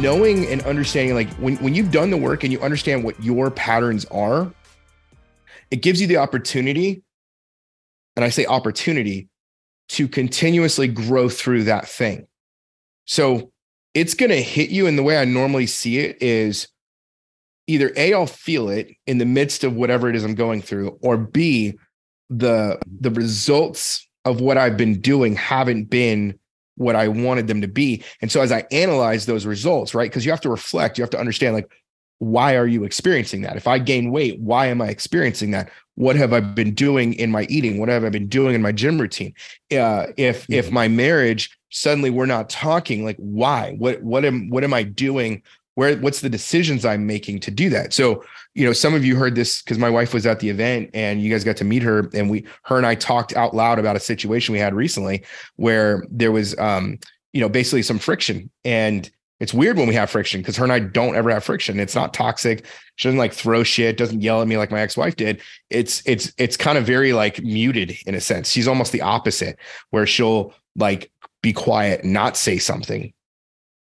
knowing and understanding like when, when you've done the work and you understand what your patterns are it gives you the opportunity and i say opportunity to continuously grow through that thing. So it's going to hit you in the way i normally see it is either a i'll feel it in the midst of whatever it is i'm going through or b the the results of what i've been doing haven't been what I wanted them to be. And so as I analyze those results, right? Because you have to reflect, you have to understand like, why are you experiencing that? If I gain weight, why am I experiencing that? What have I been doing in my eating? What have I been doing in my gym routine? Uh, if mm-hmm. if my marriage suddenly we're not talking, like why? What what am what am I doing? Where what's the decisions I'm making to do that? So you know, some of you heard this because my wife was at the event and you guys got to meet her, and we, her and I talked out loud about a situation we had recently where there was, um, you know, basically some friction. And it's weird when we have friction because her and I don't ever have friction. It's not toxic. She doesn't like throw shit, doesn't yell at me like my ex-wife did. It's it's it's kind of very like muted in a sense. She's almost the opposite, where she'll like be quiet, not say something.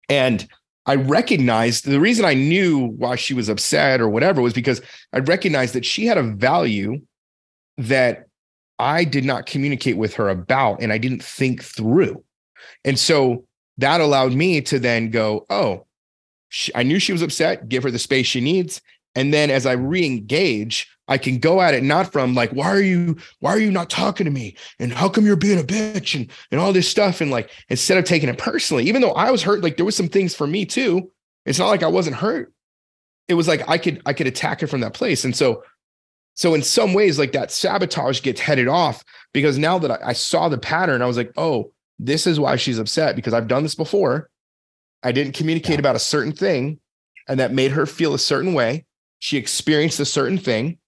And I recognized the reason I knew why she was upset or whatever was because I recognized that she had a value that I did not communicate with her about and I didn't think through. And so that allowed me to then go, oh, she, I knew she was upset, give her the space she needs. And then as I re-engage, I can go at it not from like, why are you, why are you not talking to me? And how come you're being a bitch and, and all this stuff? And like, instead of taking it personally, even though I was hurt, like there was some things for me too. It's not like I wasn't hurt. It was like I could, I could attack it from that place. And so, so in some ways, like that sabotage gets headed off because now that I, I saw the pattern, I was like, oh, this is why she's upset because I've done this before. I didn't communicate yeah. about a certain thing and that made her feel a certain way. She experienced a certain thing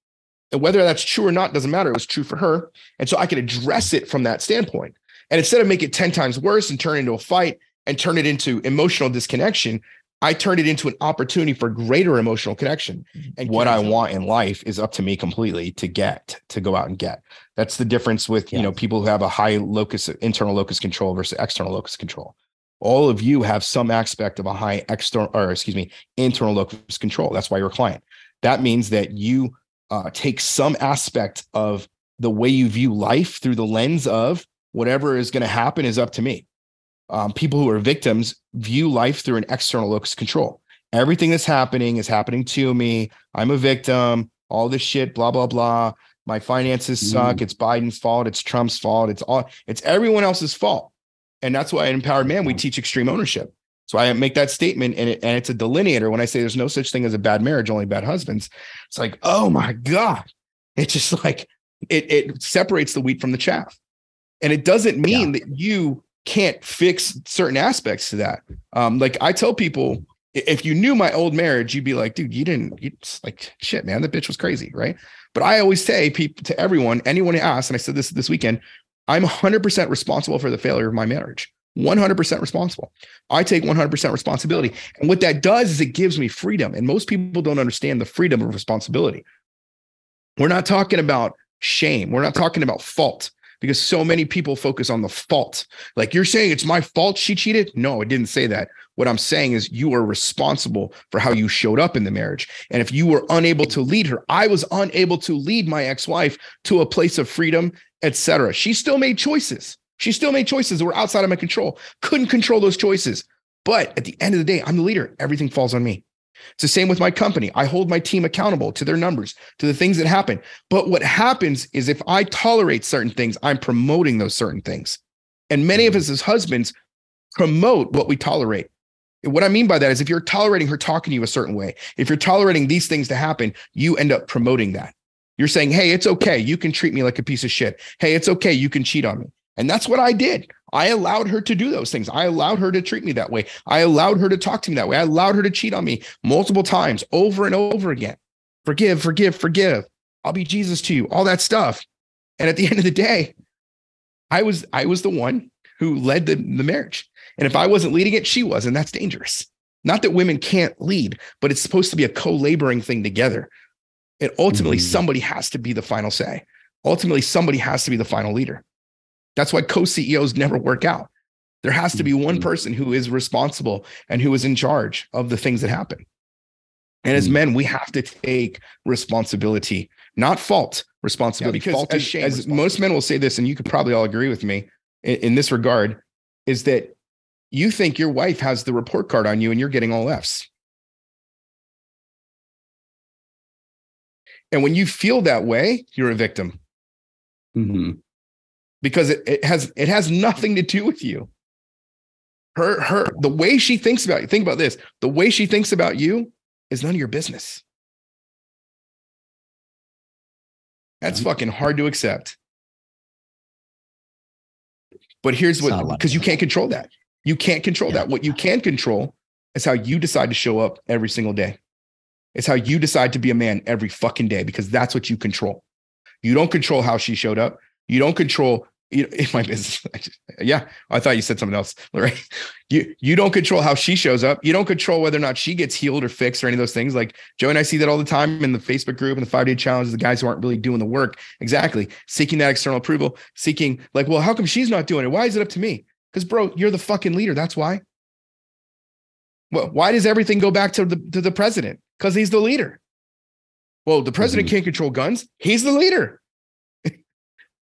and whether that's true or not doesn't matter. It was true for her. And so I could address it from that standpoint. And instead of make it 10 times worse and turn it into a fight and turn it into emotional disconnection, I turned it into an opportunity for greater emotional connection. Mm-hmm. And what I want in life is up to me completely to get, to go out and get. That's the difference with, yes. you know, people who have a high locus, internal locus control versus external locus control. All of you have some aspect of a high external, or excuse me, internal locus control. That's why you're a client. That means that you uh, take some aspect of the way you view life through the lens of whatever is going to happen is up to me. Um, people who are victims view life through an external locus control. Everything that's happening is happening to me. I'm a victim. All this shit, blah blah blah. My finances suck. Mm. It's Biden's fault. It's Trump's fault. It's all. It's everyone else's fault. And that's why in Empowered Man we teach extreme ownership. So I make that statement and, it, and it's a delineator when I say there's no such thing as a bad marriage, only bad husbands. It's like, oh my God. It's just like it, it separates the wheat from the chaff. And it doesn't mean yeah. that you can't fix certain aspects to that. Um, like I tell people, if you knew my old marriage, you'd be like, dude, you didn't, you like shit, man, the bitch was crazy, right? But I always say people to everyone, anyone who asks, and I said this this weekend, I'm 100% responsible for the failure of my marriage. 100% responsible. I take 100% responsibility. And what that does is it gives me freedom. And most people don't understand the freedom of responsibility. We're not talking about shame. We're not talking about fault because so many people focus on the fault. Like you're saying it's my fault she cheated. No, I didn't say that. What I'm saying is you are responsible for how you showed up in the marriage. And if you were unable to lead her, I was unable to lead my ex-wife to a place of freedom, etc. She still made choices. She still made choices that were outside of my control. Couldn't control those choices. But at the end of the day, I'm the leader. Everything falls on me. It's the same with my company. I hold my team accountable to their numbers, to the things that happen. But what happens is if I tolerate certain things, I'm promoting those certain things. And many of us as husbands promote what we tolerate. What I mean by that is if you're tolerating her talking to you a certain way, if you're tolerating these things to happen, you end up promoting that. You're saying, hey, it's okay. You can treat me like a piece of shit. Hey, it's okay. You can cheat on me. And that's what I did. I allowed her to do those things. I allowed her to treat me that way. I allowed her to talk to me that way. I allowed her to cheat on me multiple times over and over again. Forgive, forgive, forgive. I'll be Jesus to you, all that stuff. And at the end of the day, I was I was the one who led the, the marriage. And if I wasn't leading it, she was, and that's dangerous. Not that women can't lead, but it's supposed to be a co-laboring thing together. And ultimately, mm-hmm. somebody has to be the final say. Ultimately, somebody has to be the final leader. That's why co-CEOs never work out. There has to be one mm-hmm. person who is responsible and who is in charge of the things that happen. And as mm-hmm. men, we have to take responsibility, not fault, responsibility. Yeah, because fault as, shame, as most men will say this, and you could probably all agree with me in, in this regard, is that you think your wife has the report card on you and you're getting all F's. And when you feel that way, you're a victim. Mm-hmm. Because it, it has it has nothing to do with you. Her her the way she thinks about you, think about this. The way she thinks about you is none of your business. That's fucking hard to accept. But here's what because you can't control that. You can't control yeah. that. What you can control is how you decide to show up every single day. It's how you decide to be a man every fucking day because that's what you control. You don't control how she showed up. You don't control you know, in my business. yeah, I thought you said something else, right? You you don't control how she shows up. You don't control whether or not she gets healed or fixed or any of those things. Like Joe and I see that all the time in the Facebook group and the five day challenge. The guys who aren't really doing the work, exactly, seeking that external approval, seeking like, well, how come she's not doing it? Why is it up to me? Because bro, you're the fucking leader. That's why. Well, why does everything go back to the to the president? Because he's the leader. Well, the president mm-hmm. can't control guns. He's the leader.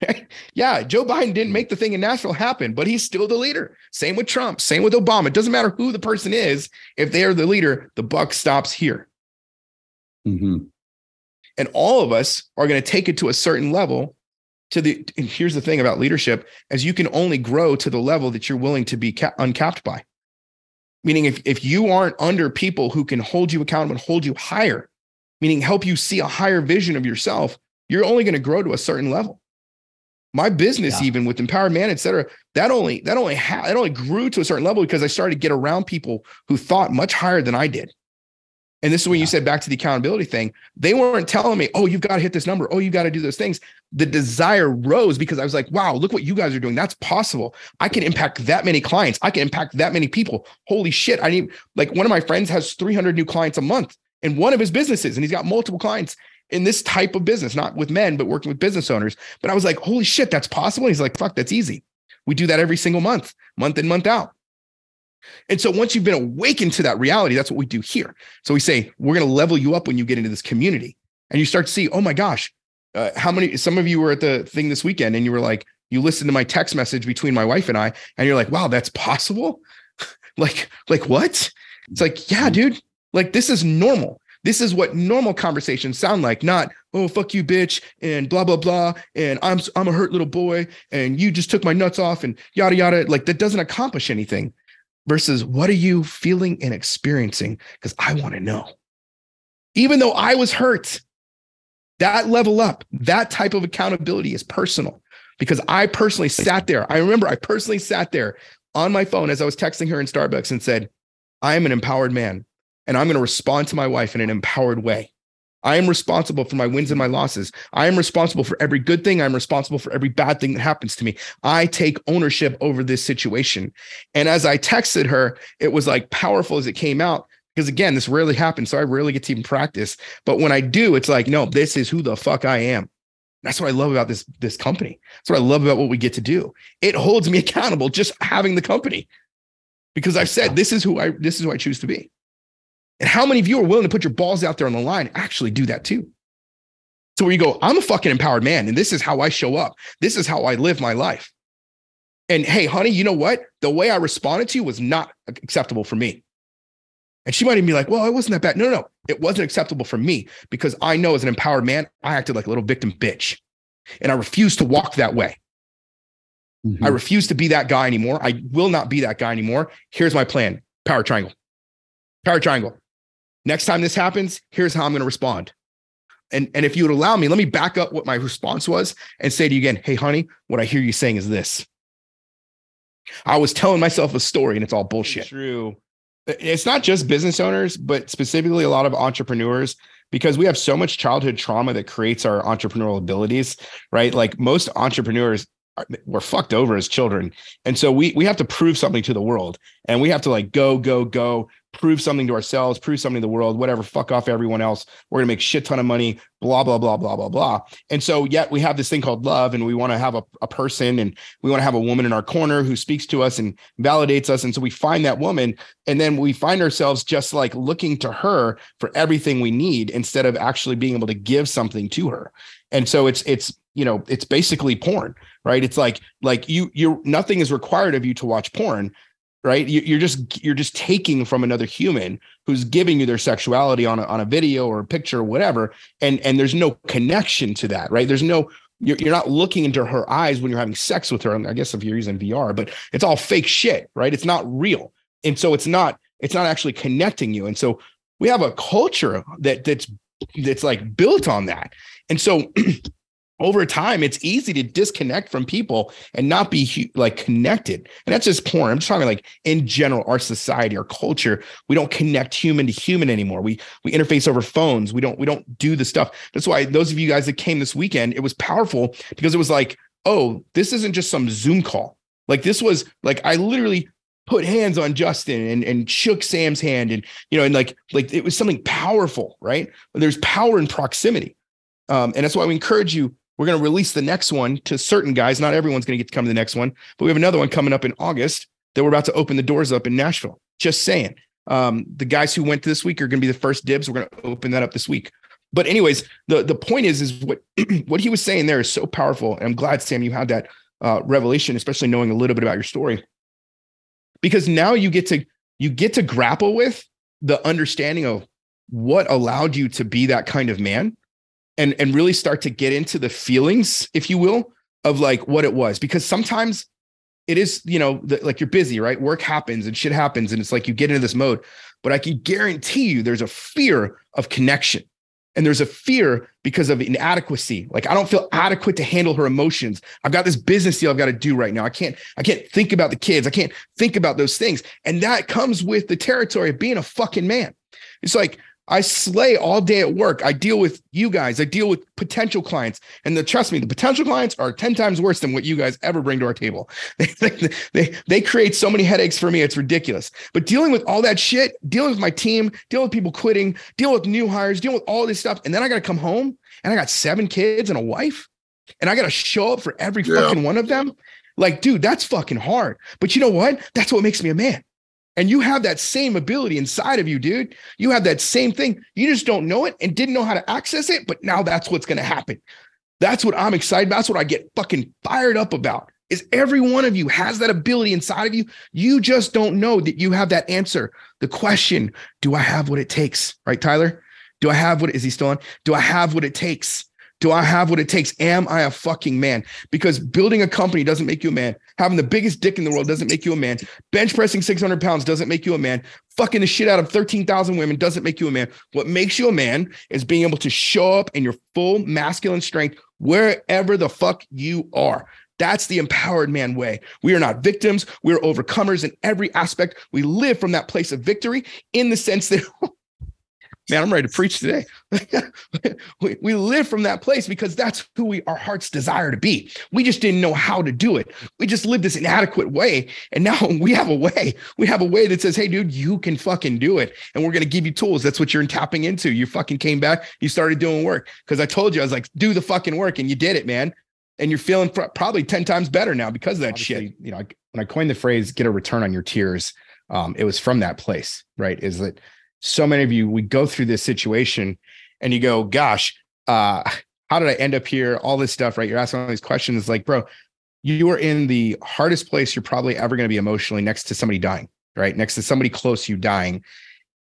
yeah, Joe Biden didn't make the thing in Nashville happen, but he's still the leader. Same with Trump, same with Obama. It doesn't matter who the person is. If they are the leader, the buck stops here. Mm-hmm. And all of us are going to take it to a certain level. To the and here's the thing about leadership: as you can only grow to the level that you're willing to be ca- uncapped by. Meaning, if if you aren't under people who can hold you accountable and hold you higher, meaning help you see a higher vision of yourself, you're only going to grow to a certain level my business yeah. even with empowered man et cetera that only that only ha- that only grew to a certain level because i started to get around people who thought much higher than i did. And this is when yeah. you said back to the accountability thing they weren't telling me oh you've got to hit this number. Oh you've got to do those things. The desire rose because i was like wow look what you guys are doing. That's possible. I can impact that many clients. I can impact that many people. Holy shit i need like one of my friends has 300 new clients a month in one of his businesses and he's got multiple clients in this type of business, not with men, but working with business owners. But I was like, holy shit, that's possible. He's like, fuck, that's easy. We do that every single month, month in, month out. And so once you've been awakened to that reality, that's what we do here. So we say, we're going to level you up when you get into this community. And you start to see, oh my gosh, uh, how many, some of you were at the thing this weekend and you were like, you listened to my text message between my wife and I, and you're like, wow, that's possible. like, like what? It's like, yeah, dude, like this is normal. This is what normal conversations sound like, not, oh, fuck you, bitch, and blah, blah, blah. And I'm I'm a hurt little boy, and you just took my nuts off, and yada yada. Like that doesn't accomplish anything. Versus what are you feeling and experiencing? Because I want to know. Even though I was hurt, that level up, that type of accountability is personal because I personally sat there. I remember I personally sat there on my phone as I was texting her in Starbucks and said, I am an empowered man and I'm going to respond to my wife in an empowered way. I am responsible for my wins and my losses. I am responsible for every good thing. I'm responsible for every bad thing that happens to me. I take ownership over this situation. And as I texted her, it was like powerful as it came out. Because again, this rarely happens. So I rarely get to even practice. But when I do, it's like, no, this is who the fuck I am. That's what I love about this, this company. That's what I love about what we get to do. It holds me accountable just having the company. Because I've said this is who I this is who I choose to be. And how many of you are willing to put your balls out there on the line? Actually, do that too. So where you go, I'm a fucking empowered man, and this is how I show up. This is how I live my life. And hey, honey, you know what? The way I responded to you was not acceptable for me. And she might even be like, well, it wasn't that bad. No, no, no. It wasn't acceptable for me because I know as an empowered man, I acted like a little victim bitch. And I refuse to walk that way. Mm-hmm. I refuse to be that guy anymore. I will not be that guy anymore. Here's my plan power triangle. Power triangle. Next time this happens, here's how I'm going to respond. And, and if you would allow me, let me back up what my response was and say to you again, hey, honey, what I hear you saying is this. I was telling myself a story and it's all bullshit. True. It's not just business owners, but specifically a lot of entrepreneurs because we have so much childhood trauma that creates our entrepreneurial abilities, right? Like most entrepreneurs were fucked over as children. And so we we have to prove something to the world and we have to like go go go prove something to ourselves, prove something to the world, whatever, fuck off everyone else. We're to make shit ton of money, blah, blah, blah, blah, blah, blah. And so, yet we have this thing called love, and we want to have a, a person and we want to have a woman in our corner who speaks to us and validates us. And so we find that woman, and then we find ourselves just like looking to her for everything we need instead of actually being able to give something to her. And so it's, it's, you know, it's basically porn, right? It's like, like you, you, nothing is required of you to watch porn right? You're just you're just taking from another human who's giving you their sexuality on a, on a video or a picture or whatever and and there's no connection to that right? There's no you're, you're not looking into her eyes when you're having sex with her. I guess if you're using vr but it's all fake shit right? It's not real. And so it's not it's not actually connecting you. And so we have a culture that that's that's like built on that. And so over time it's easy to disconnect from people and not be like connected. And that's just porn. I'm just talking like in general our society our culture we don't connect human to human anymore. We we interface over phones. We don't we don't do the stuff. That's why those of you guys that came this weekend it was powerful because it was like oh this isn't just some zoom call. Like this was like i literally put hands on Justin and, and shook Sam's hand and you know and like like it was something powerful right? There's power in proximity. Um, and that's why we encourage you we're going to release the next one to certain guys. Not everyone's going to get to come to the next one, but we have another one coming up in August that we're about to open the doors up in Nashville. Just saying. Um, the guys who went this week are going to be the first dibs. We're going to open that up this week. But anyways, the the point is, is what what he was saying there is so powerful. And I'm glad, Sam, you had that uh, revelation, especially knowing a little bit about your story, because now you get to you get to grapple with the understanding of what allowed you to be that kind of man and and really start to get into the feelings if you will of like what it was. Because sometimes it is you know the, like you're busy right? Work happens and shit happens and it's like you get into this mode. But i can guarantee you there's a fear of connection. And there's a fear because of inadequacy. Like i don't feel adequate to handle her emotions. I've got this business deal i've got to do right now. I can't i can't think about the kids. I can't think about those things. And that comes with the territory of being a fucking man. It's like I slay all day at work. I deal with you guys. I deal with potential clients. And the, trust me, the potential clients are 10 times worse than what you guys ever bring to our table. They, they, they create so many headaches for me. It's ridiculous. But dealing with all that shit, dealing with my team, dealing with people quitting, dealing with new hires, dealing with all this stuff. And then I got to come home and I got seven kids and a wife and I got to show up for every yeah. fucking one of them. Like, dude, that's fucking hard. But you know what? That's what makes me a man. And you have that same ability inside of you, dude. You have that same thing. You just don't know it and didn't know how to access it, but now that's what's going to happen. That's what I'm excited about. That's what I get fucking fired up about. Is every one of you has that ability inside of you. You just don't know that you have that answer. The question, do I have what it takes? Right, Tyler? Do I have what is he still on? Do I have what it takes? Do I have what it takes? Am I a fucking man? Because building a company doesn't make you a man. Having the biggest dick in the world doesn't make you a man. Bench pressing 600 pounds doesn't make you a man. Fucking the shit out of 13,000 women doesn't make you a man. What makes you a man is being able to show up in your full masculine strength wherever the fuck you are. That's the empowered man way. We are not victims. We're overcomers in every aspect. We live from that place of victory in the sense that man, I'm ready to preach today. we, we live from that place because that's who we our hearts desire to be. We just didn't know how to do it. We just lived this inadequate way. And now we have a way. We have a way that says, hey, dude, you can fucking do it. And we're gonna give you tools. That's what you're tapping into. You fucking came back, you started doing work. Because I told you, I was like, do the fucking work, and you did it, man. And you're feeling pr- probably 10 times better now because of that Obviously, shit. You know, when I coined the phrase get a return on your tears, um, it was from that place, right? Is that so many of you, we go through this situation and you go, gosh, uh, how did I end up here? All this stuff, right? You're asking all these questions like, bro, you are in the hardest place you're probably ever going to be emotionally next to somebody dying, right? Next to somebody close to you dying.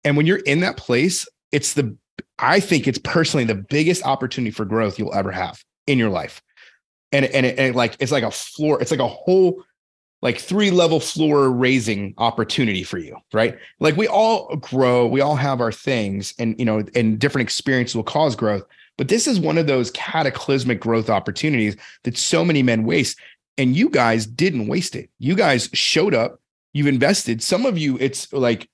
And when you're in that place, it's the, I think it's personally the biggest opportunity for growth you'll ever have in your life. And, and, it, and it like, it's like a floor, it's like a whole like three level floor raising opportunity for you, right? Like we all grow, we all have our things, and you know, and different experiences will cause growth. But this is one of those cataclysmic growth opportunities that so many men waste. And you guys didn't waste it. You guys showed up, you've invested. Some of you, it's like,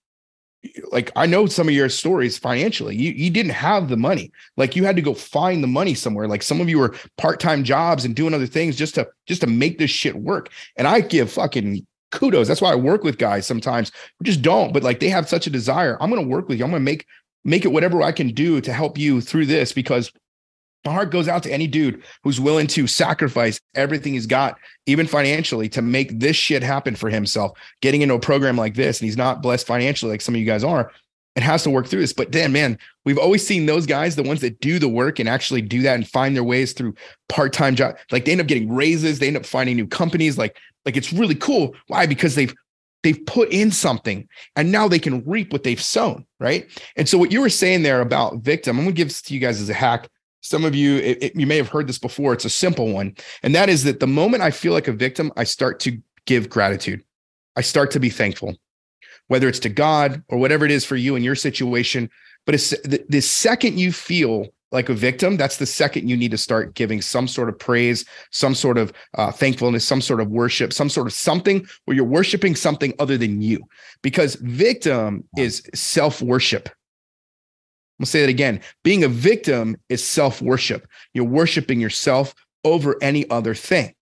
like I know some of your stories financially. You you didn't have the money. Like you had to go find the money somewhere. Like some of you were part-time jobs and doing other things just to just to make this shit work. And I give fucking kudos. That's why I work with guys sometimes who just don't, but like they have such a desire. I'm to work with you. I'm to make make it whatever I can do to help you through this because my heart goes out to any dude who's willing to sacrifice everything he's got, even financially, to make this shit happen for himself. Getting into a program like this, and he's not blessed financially like some of you guys are, and has to work through this. But then, man, we've always seen those guys, the ones that do the work and actually do that and find their ways through part-time job. Like they end up getting raises, they end up finding new companies. Like, like it's really cool. Why? Because they've they've put in something and now they can reap what they've sown right and so what you were saying there about victim i'm to give this to you guys as a hack some of you, it, it, you may have heard this before. It's a simple one. And that is that the moment I feel like a victim, I start to give gratitude. I start to be thankful, whether it's to God or whatever it is for you in your situation. But it's the, the second you feel like a victim, that's the second you need to start giving some sort of praise, some sort of uh, thankfulness, some sort of worship, some sort of something where you're worshiping something other than you. Because victim is self worship. I'll say that again. Being a victim is self worship. You're worshiping yourself over any other thing.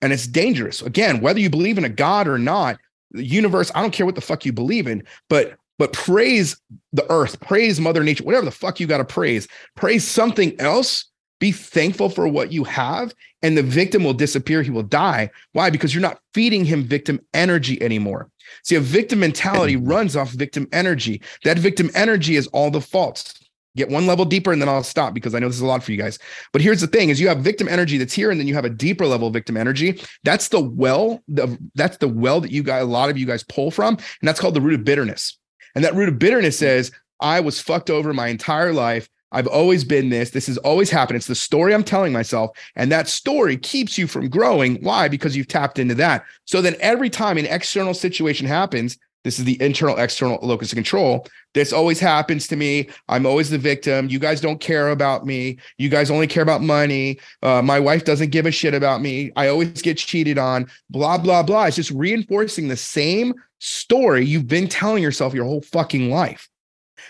And it's dangerous. Again, whether you believe in a God or not, the universe, I don't care what the fuck you believe in, but but praise the earth, praise mother nature, whatever the fuck you got to praise. Praise something else. Be thankful for what you have and the victim will disappear, he will die. Why? Because you're not feeding him victim energy anymore. See, a victim mentality runs off victim energy. That victim energy is all the faults. Get one level deeper and then I'll stop because I know this is a lot for you guys. But here's the thing is you have victim energy that's here and then you have a deeper level of victim energy. That's the well, the, that's the well that you guys, a lot of you guys pull from. And that's called the root of bitterness. And that root of bitterness mm. says, I was fucked over my entire life. I've always been this. This has always happened. It's the story I'm telling myself. And that story keeps you from growing. Why? Because you've tapped into that. So then every time an external situation happens, this is the internal external locus of control. This always happens to me. I'm always the victim. You guys don't care about me. You guys only care about money. Uh, my wife doesn't give a shit about me. I always get cheated on. Blah, blah, blah. It's just reinforcing the same story you've been telling yourself your whole fucking life.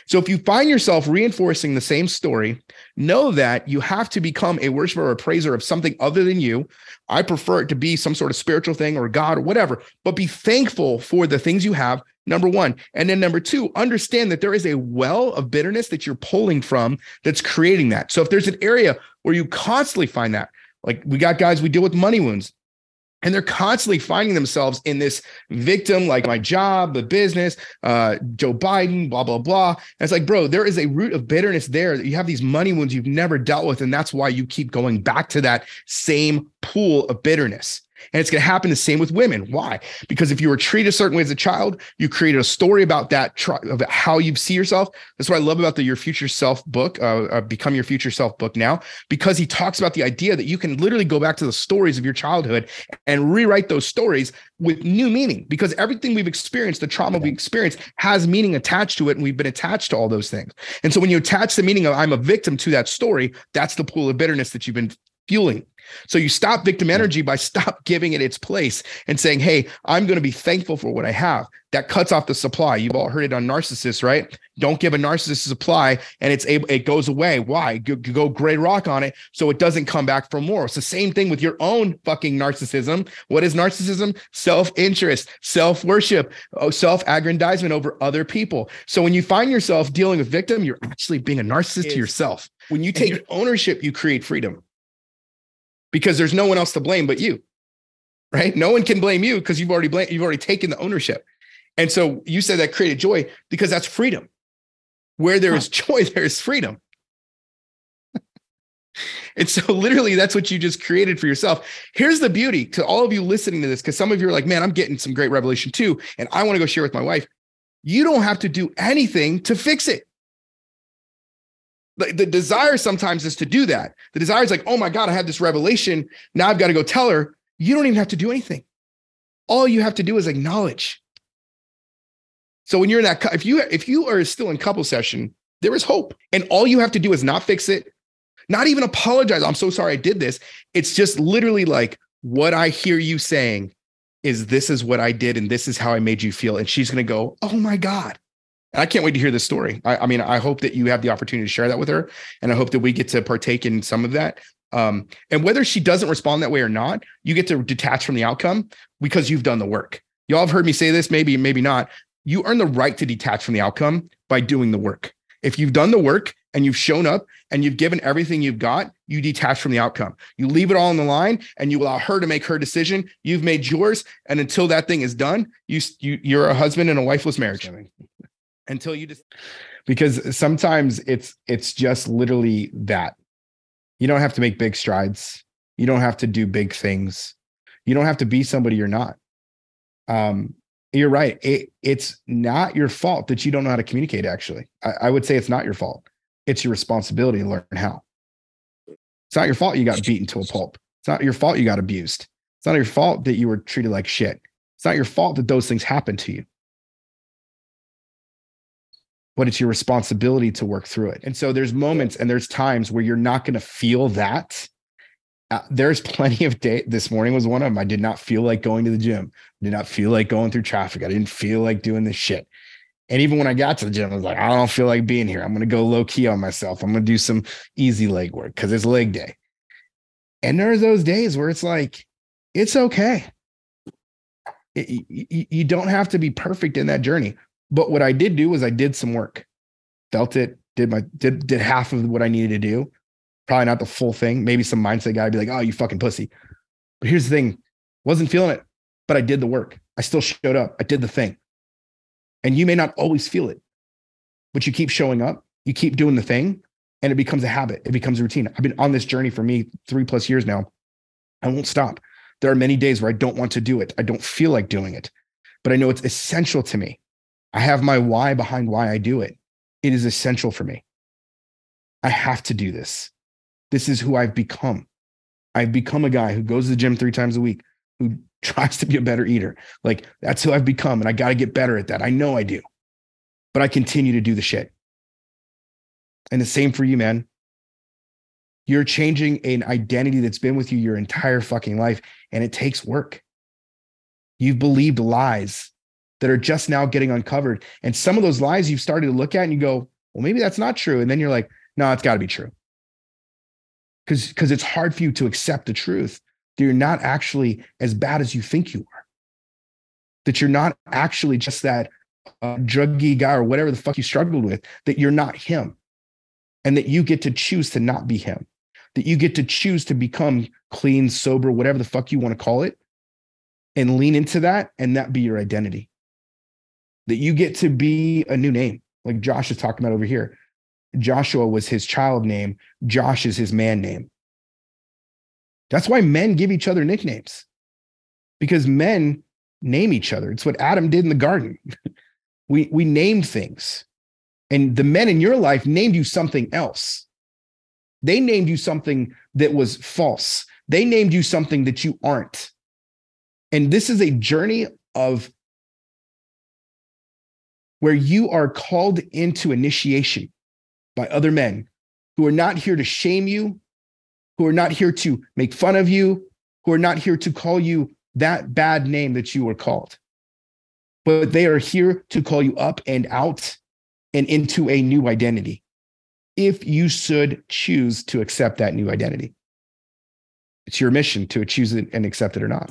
So if you find yourself reinforcing the same story, know that you have to become a worshiper or praiser of something other than you. I prefer it to be some sort of spiritual thing or God or whatever, but be thankful for the things you have. Number one. And then number two, understand that there is a well of bitterness that you're pulling from that's creating that. So if there's an area where you constantly find that, like we got guys, we deal with money wounds and they're constantly finding themselves in this victim like my job the business uh, joe biden blah blah blah. And it's like bro there is a root of bitterness there. That you have these money wounds you've never dealt with and that's why you keep going back to that same pool of bitterness and it's going to happen the same with women. Why? Because if you were treated a certain way as a child, you created a story about that, about how you see yourself. That's what I love about the Your Future Self book, uh, uh, Become Your Future Self book now, because he talks about the idea that you can literally go back to the stories of your childhood and rewrite those stories with new meaning because everything we've experienced, the trauma we experienced, has meaning attached to it. And we've been attached to all those things. And so when you attach the meaning of I'm a victim to that story, that's the pool of bitterness that you've been fueling. So you stop victim energy by stop giving it its place and saying, "Hey, I'm going to be thankful for what I have." That cuts off the supply. You've all heard it on narcissists, right? Don't give a narcissist supply, and it's able it goes away. Why? Go, go gray rock on it, so it doesn't come back for more. It's the same thing with your own fucking narcissism. What is narcissism? Self interest, self worship, oh, self aggrandizement over other people. So when you find yourself dealing with victim, you're actually being a narcissist to yourself. When you take ownership, you create freedom because there's no one else to blame but you. Right? No one can blame you because you've already blamed, you've already taken the ownership. And so you said that created joy because that's freedom. Where there is joy, there is freedom. and so literally that's what you just created for yourself. Here's the beauty to all of you listening to this, because some of you are like, man, I'm getting some great revelation too. And I want to go share with my wife. You don't have to do anything to fix it the, the desire sometimes is to do that. The desire is like, oh my God, I had this revelation. Now I've got to go tell her. You don't even have to do anything. All you have to do is acknowledge. So when you're in that, if you if you are still in couple session, there is hope, and all you have to do is not fix it, not even apologize. I'm so sorry I did this. It's just literally like what I hear you saying is this is what I did and this is how I made you feel. And she's to go, oh my God. And I can't wait to hear this story. I, I, mean, I hope that you have the opportunity to share that with her. And I hope that we get to partake in some of that. Um, and whether she doesn't respond that way or not, you get to detach from the outcome because you've done the work. Y'all have heard me say this, maybe, maybe not. You earn the right to detach from the outcome by doing the work. If you've done the work and you've shown up and you've given everything you've got, you detach from the outcome. You leave it all on the line and you allow her to make her decision. You've made yours. And until that thing is done, you, you you're a husband in a wifeless marriage. Until you just because sometimes it's it's just literally that. You don't have to make big strides. You don't have to do big things. You don't have to be somebody you're not. Um, you're right. It, it's not your fault that you don't know how to communicate, actually. I, I, would say it's not your fault. It's your responsibility to learn how. It's not your fault you got beaten to a pulp. It's not your fault you got abused. It's not your fault that you were treated like shit. It's not your fault that those things happened to you. But it's your responsibility to work through it. And so there's moments and there's times where you're not going to feel that uh, there's plenty of day. This morning was one of them. I did not feel like going to the gym. I did not feel like going through traffic. I didn't feel like doing this shit. And even when I got to the gym, I was like, I don't feel like being here. I'm going to go low key on myself. I'm going to do some easy leg work because it's leg day. And there are those days where it's like, it's okay. It, you, you don't have to be perfect in that journey. But what I did do was I did some work, felt it, did my did did half of what I needed to do, Probably not the full thing. Maybe some mindset guy would be like, oh, you fucking pussy. But here's the thing wasn't feeling it, but I did the work. I still showed up. I did the thing. And you may not always feel it, but you keep showing up, you keep doing the thing, and it becomes a habit. It becomes a routine. I've been on this journey for me three plus years now. I won't stop. There are many days where I don't want to do it. I don't feel like doing it, but I know it's essential to me. I have my why behind why I do it. It is essential for me. I have to do this. This is who I've become. I've become a guy who goes to the gym three times a week, who tries to be a better eater. Like that's who I've become. And I got to get better at that. I know I do, but I continue to do the shit. And the same for you, man. You're changing an identity that's been with you your entire fucking life, and it takes work. You've believed lies that are just now getting uncovered. And some of those lies you've started to look at and you go, well, maybe that's not true. And then you're like, no, it's got to be true. Because because it's hard for you to accept the truth that you're not actually as bad as you think you are. That you're not actually just that uh, druggy guy or whatever the fuck you struggled with that you're not him. And that you get to choose to not be him. That you get to choose to become clean sober whatever the fuck you want to call it and lean into that and that be your identity that you get to be a new name like josh is talking about over here Joshua was his child name, Josh is his man name. That's why men give each other nicknames because men name each other. It's what Adam did in the garden. we, we named things, and the men in your life named you something else. They named you something that was false, they named you something that you aren't. And this is a journey of where you are called into initiation by other men who are not here to shame you, who are not here to make fun of you, who are not here to call you that bad name that you were called. But they are here to call you up and out and into a new identity if you should choose to accept that new identity. It's your mission to choose it and accept it or not.